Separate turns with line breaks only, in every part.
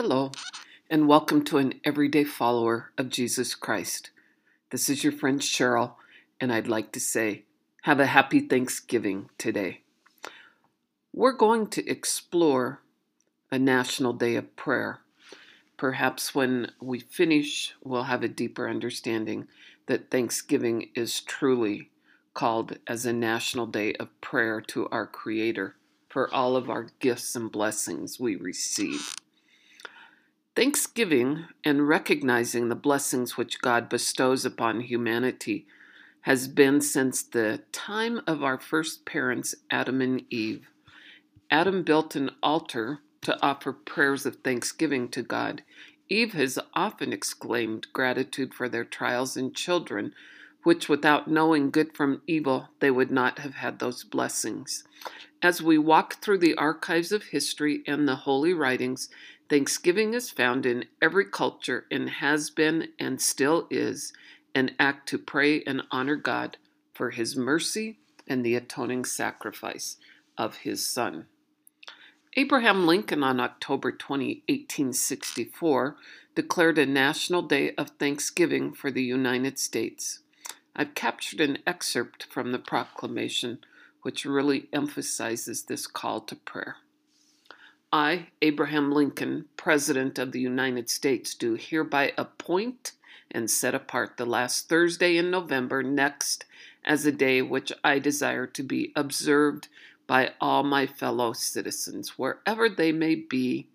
Hello, and welcome to an everyday follower of Jesus Christ. This is your friend Cheryl, and I'd like to say, have a happy Thanksgiving today. We're going to explore a National Day of Prayer. Perhaps when we finish, we'll have a deeper understanding that Thanksgiving is truly called as a National Day of Prayer to our Creator for all of our gifts and blessings we receive. Thanksgiving and recognizing the blessings which God bestows upon humanity has been since the time of our first parents, Adam and Eve. Adam built an altar to offer prayers of thanksgiving to God. Eve has often exclaimed gratitude for their trials and children, which without knowing good from evil, they would not have had those blessings. As we walk through the archives of history and the holy writings, Thanksgiving is found in every culture and has been and still is an act to pray and honor God for his mercy and the atoning sacrifice of his Son. Abraham Lincoln on October 20, 1864, declared a national day of thanksgiving for the United States. I've captured an excerpt from the proclamation which really emphasizes this call to prayer. I, Abraham Lincoln, President of the United States, do hereby appoint and set apart the last Thursday in November next as a day which I desire to be observed by all my fellow citizens, wherever they may be,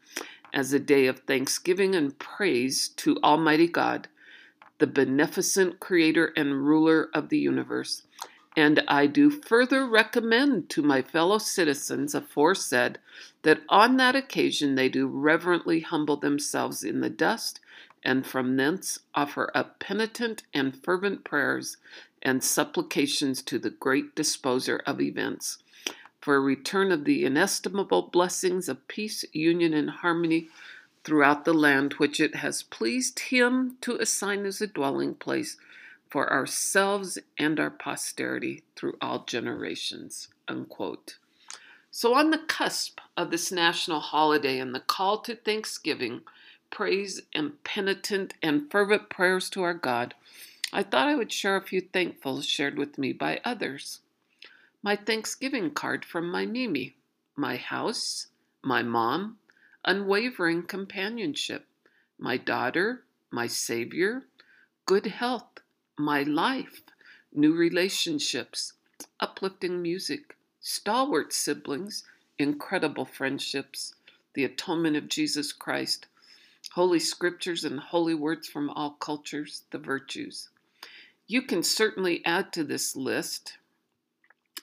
as a day of thanksgiving and praise to Almighty God, the beneficent Creator and ruler of the universe and I do further recommend to my fellow citizens aforesaid that on that occasion they do reverently humble themselves in the dust, and from thence offer up penitent and fervent prayers and supplications to the great disposer of events. For a return of the inestimable blessings of peace, union, and harmony throughout the land which it has pleased him to assign as a dwelling place for ourselves and our posterity through all generations. Unquote. So, on the cusp of this national holiday and the call to thanksgiving, praise, and penitent and fervent prayers to our God, I thought I would share a few thankfuls shared with me by others. My Thanksgiving card from my Mimi, my house, my mom, unwavering companionship, my daughter, my Savior, good health, my life, new relationships, uplifting music, stalwart siblings, incredible friendships, the atonement of Jesus Christ, holy scriptures and holy words from all cultures, the virtues. You can certainly add to this list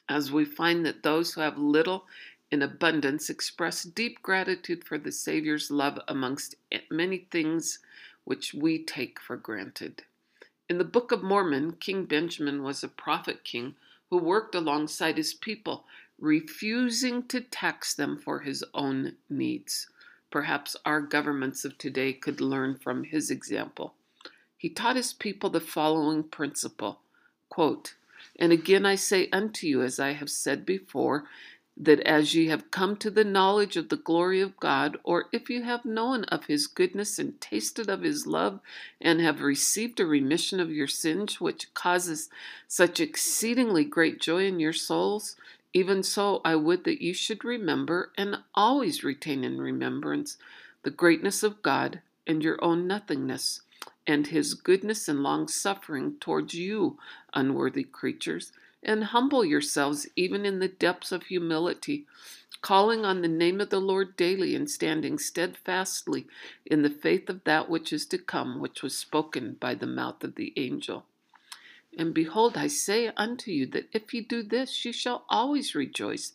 as we find that those who have little in abundance express deep gratitude for the Savior's love amongst many things which we take for granted. In the Book of Mormon, King Benjamin was a prophet king who worked alongside his people, refusing to tax them for his own needs. Perhaps our governments of today could learn from his example. He taught his people the following principle quote, And again I say unto you, as I have said before, that as ye have come to the knowledge of the glory of God, or if you have known of his goodness and tasted of his love, and have received a remission of your sins, which causes such exceedingly great joy in your souls, even so I would that you should remember and always retain in remembrance the greatness of God and your own nothingness, and his goodness and long suffering towards you, unworthy creatures and humble yourselves even in the depths of humility, calling on the name of the Lord daily and standing steadfastly in the faith of that which is to come, which was spoken by the mouth of the angel. And behold, I say unto you that if ye do this, ye shall always rejoice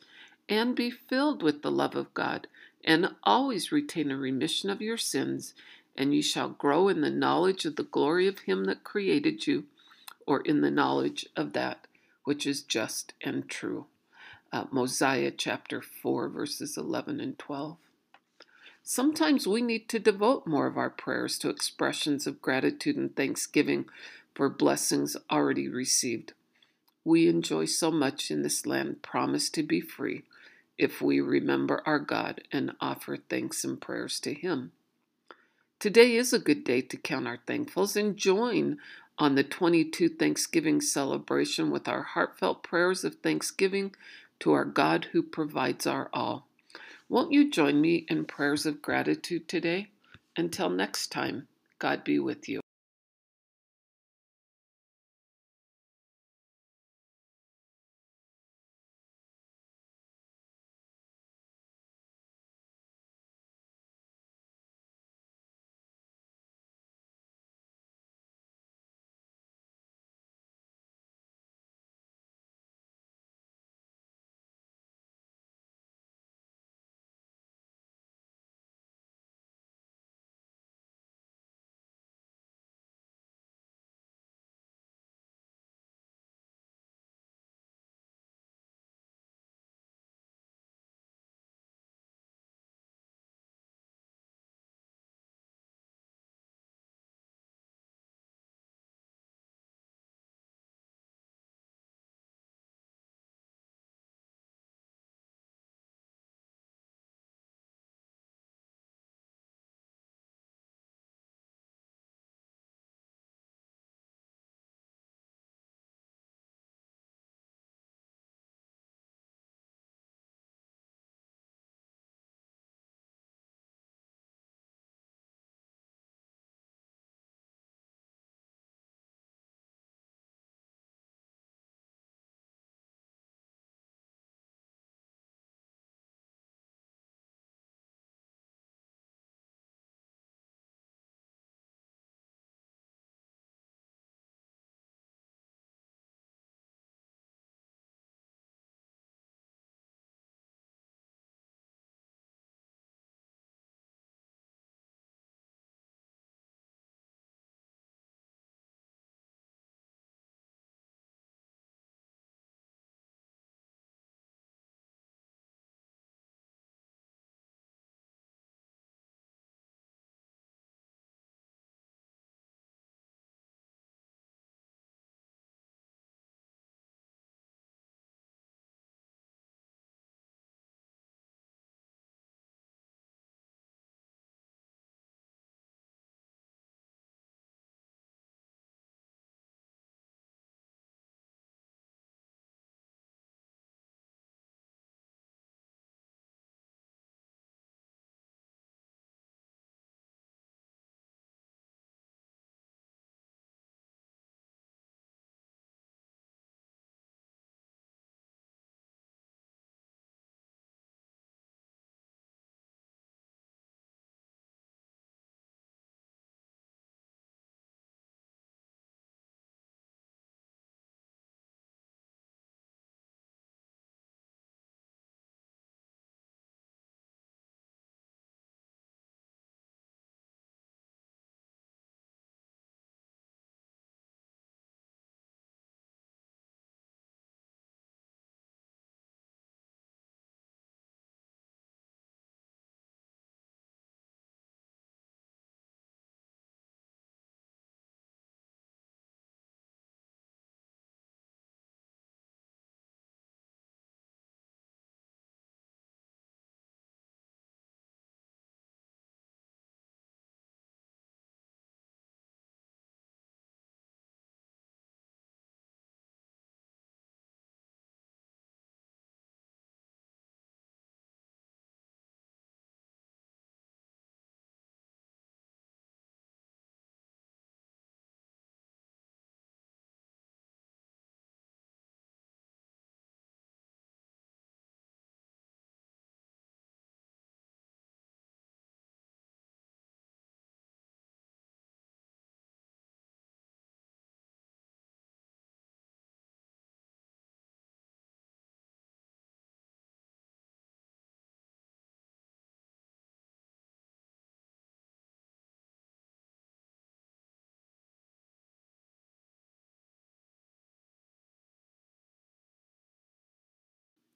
and be filled with the love of God, and always retain a remission of your sins, and ye shall grow in the knowledge of the glory of him that created you, or in the knowledge of that which is just and true. Uh, Mosiah chapter 4, verses 11 and 12. Sometimes we need to devote more of our prayers to expressions of gratitude and thanksgiving for blessings already received. We enjoy so much in this land promised to be free if we remember our God and offer thanks and prayers to Him. Today is a good day to count our thankfuls and join on the 22 Thanksgiving celebration with our heartfelt prayers of thanksgiving to our God who provides our all. Won't you join me in prayers of gratitude today? Until next time, God be with you.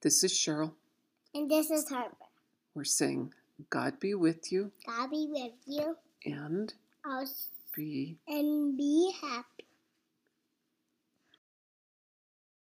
This is Cheryl.
And this is Harper.
We're saying, God be with you
God be with you.
and
I'll
be
and be happy.